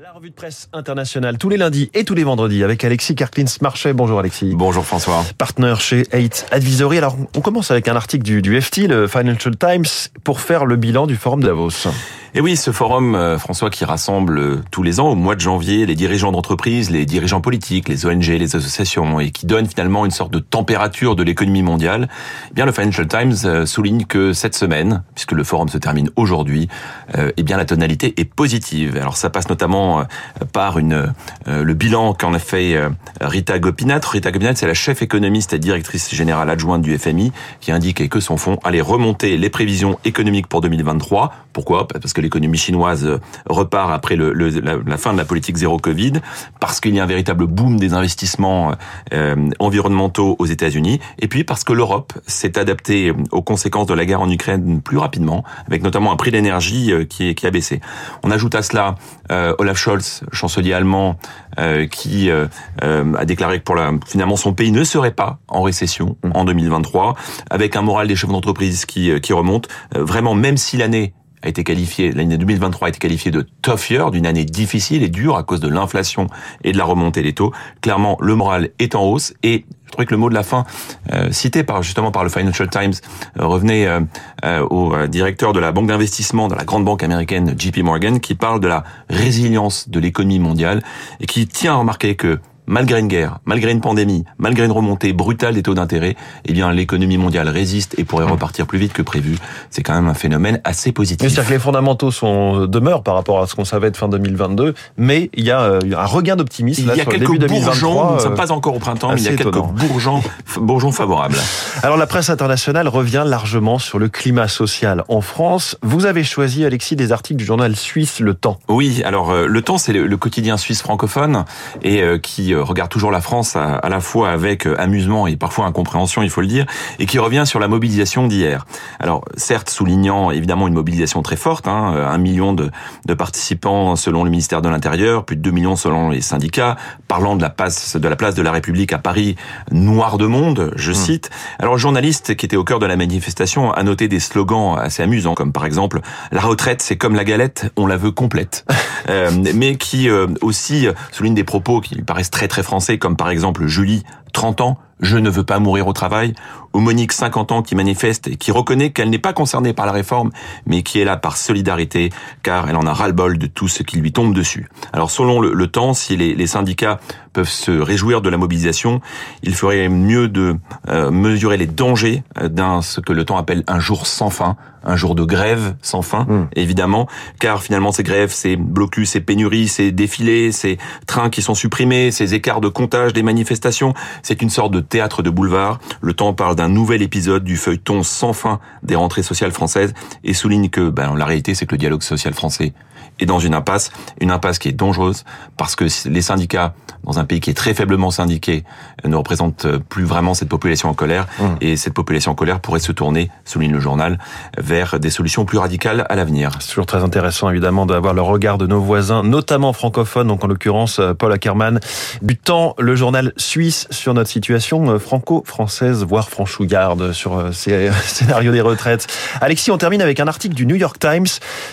La revue de presse internationale tous les lundis et tous les vendredis avec Alexis Karklins-Marchais. Bonjour Alexis. Bonjour François. Partenaire chez 8 Advisory. Alors on commence avec un article du, du FT, le Financial Times, pour faire le bilan du forum Davos. Et oui, ce forum, euh, François, qui rassemble euh, tous les ans, au mois de janvier, les dirigeants d'entreprises, les dirigeants politiques, les ONG, les associations, et qui donne finalement une sorte de température de l'économie mondiale, eh bien le Financial Times euh, souligne que cette semaine, puisque le forum se termine aujourd'hui, eh bien la tonalité est positive. Alors ça passe notamment par une le bilan qu'en a fait Rita Gopinath. Rita Gopinath, c'est la chef économiste et directrice générale adjointe du FMI, qui indique que son fonds allait remonter les prévisions économiques pour 2023. Pourquoi? Parce que l'économie chinoise euh, repart après le, la, fin de la politique zéro Covid, parce qu'il y a un véritable boom des investissements euh, environnementaux aux États-Unis, et puis parce que l'Europe s'est adaptée aux conséquences de la guerre en Ukraine plus rapidement, avec notamment un prix d'énergie euh, qui, qui a baissé. On ajoute à cela Olaf Scholz, chancelier allemand, qui a déclaré que pour la, finalement son pays ne serait pas en récession en 2023, avec un moral des chefs d'entreprise qui, qui remonte. vraiment, même si l'année a été qualifié, l'année 2023 a été qualifiée de tough year, d'une année difficile et dure à cause de l'inflation et de la remontée des taux. Clairement, le moral est en hausse et je trouvais que le mot de la fin, euh, cité par justement par le Financial Times, euh, revenait euh, au directeur de la banque d'investissement de la grande banque américaine JP Morgan, qui parle de la résilience de l'économie mondiale et qui tient à remarquer que malgré une guerre, malgré une pandémie, malgré une remontée brutale des taux d'intérêt, eh bien l'économie mondiale résiste et pourrait repartir plus vite que prévu. C'est quand même un phénomène assez positif. C'est-à-dire que les fondamentaux sont demeurent par rapport à ce qu'on savait de fin 2022, mais il y a euh, un regain d'optimisme Il y a quelques début bourgeons, nous ne sommes euh, pas encore au printemps, mais il y a quelques bourgeons, bourgeons favorables. Alors la presse internationale revient largement sur le climat social en France. Vous avez choisi, Alexis, des articles du journal suisse Le Temps. Oui, alors euh, Le Temps, c'est le, quotidien suisse francophone et qui euh, regarde toujours la France à, la fois avec euh, amusement et parfois incompréhension, il faut le dire, et qui revient sur la mobilisation d'hier. Alors, certes, soulignant évidemment une mobilisation très forte, hein, un million de, de, participants selon le ministère de l'Intérieur, plus de 2 millions selon les syndicats, parlant de la place de la place de la République à Paris, noir de monde, je mmh. cite. Alors, le journaliste qui était au cœur de la manifestation a noté des slogans assez amusants, comme par exemple la retraite, c'est comme la galette, on la veut complète, euh, mais qui aussi souligne des propos qui lui paraissent très très français, comme par exemple Julie, 30 ans, je ne veux pas mourir au travail, ou Monique, 50 ans, qui manifeste et qui reconnaît qu'elle n'est pas concernée par la réforme, mais qui est là par solidarité, car elle en a ras-le-bol de tout ce qui lui tombe dessus. Alors selon le, temps, si les, syndicats peuvent se réjouir de la mobilisation, il ferait mieux de euh, mesurer les dangers euh, d'un ce que le temps appelle un jour sans fin, un jour de grève sans fin, hmm. évidemment, car finalement ces grèves, ces blocus, ces pénuries, ces défilés, ces trains qui sont supprimés, ces écarts de comptage des manifestations, c'est une sorte de théâtre de boulevard. Le temps parle d'un nouvel épisode du feuilleton sans fin des rentrées sociales françaises et souligne que ben, la réalité, c'est que le dialogue social français est dans une impasse, une impasse qui est dangereuse parce que les syndicats, dans un pays qui est très faiblement syndiqué, ne représentent plus vraiment cette population en colère mmh. et cette population en colère pourrait se tourner, souligne le journal, vers des solutions plus radicales à l'avenir. C'est toujours très intéressant évidemment d'avoir le regard de nos voisins, notamment francophones, donc en l'occurrence Paul Ackermann, butant le journal suisse sur notre situation euh, franco-française, voire franchouillarde sur euh, ces scénarios des retraites. Alexis, on termine avec un article du New York Times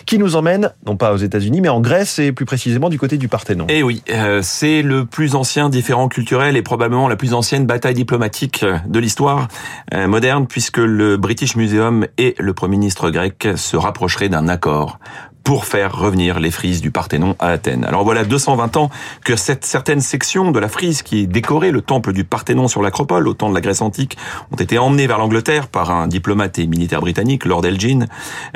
qui nous emmène, non pas aux États-Unis, mais en Grèce et plus précisément du côté du Parthénon. Eh oui, euh, c'est le plus ancien différent culturel et probablement la plus ancienne bataille diplomatique de l'histoire moderne, puisque le British Museum et le Premier ministre grec se rapprocheraient d'un accord pour faire revenir les frises du Parthénon à Athènes. Alors voilà 220 ans que cette certaine section de la frise qui décorait le temple du Parthénon sur l'Acropole au temps de la Grèce antique ont été emmenées vers l'Angleterre par un diplomate et militaire britannique, Lord Elgin,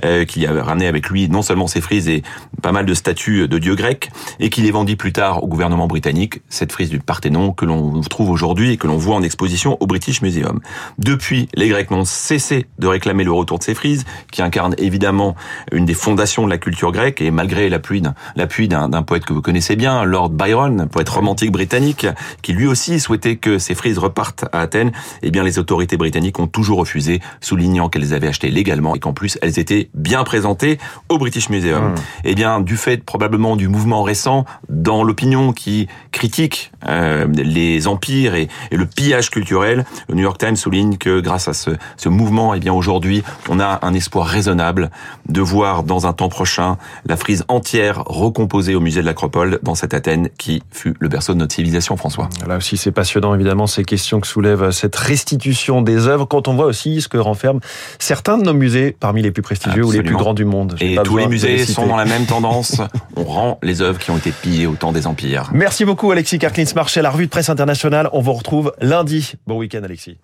euh, qui avait ramené avec lui non seulement ces frises et pas mal de statues de dieux grecs, et qui les vendit plus tard au gouvernement britannique, cette frise du Parthénon que l'on trouve aujourd'hui et que l'on voit en exposition au British Museum. Depuis, les Grecs n'ont cessé de réclamer le retour de ces frises, qui incarnent évidemment une des fondations de la culture grecque et malgré l'appui l'appui d'un poète que vous connaissez bien, Lord Byron, poète romantique britannique, qui lui aussi souhaitait que ces frises repartent à Athènes, eh bien les autorités britanniques ont toujours refusé, soulignant qu'elles avaient acheté légalement et qu'en plus elles étaient bien présentées au British Museum. Hmm. Eh bien du fait probablement du mouvement récent dans l'opinion qui critique euh, les empires et, le pillage culturel, le New York Times souligne que grâce à ce, ce mouvement, eh bien aujourd'hui on a un espoir raisonnable de voir dans un temps prochain la frise entière recomposée au musée de l'Acropole dans cette Athènes qui fut le berceau de notre civilisation, François. Là aussi, c'est passionnant, évidemment, ces questions que soulève cette restitution des œuvres quand on voit aussi ce que renferment certains de nos musées parmi les plus prestigieux ou les plus grands du monde. Et tous les musées sont dans la même tendance. on rend les œuvres qui ont été pillées au temps des empires. Merci beaucoup, Alexis Karklins-Marchel, la revue de presse internationale. On vous retrouve lundi. Bon week-end, Alexis.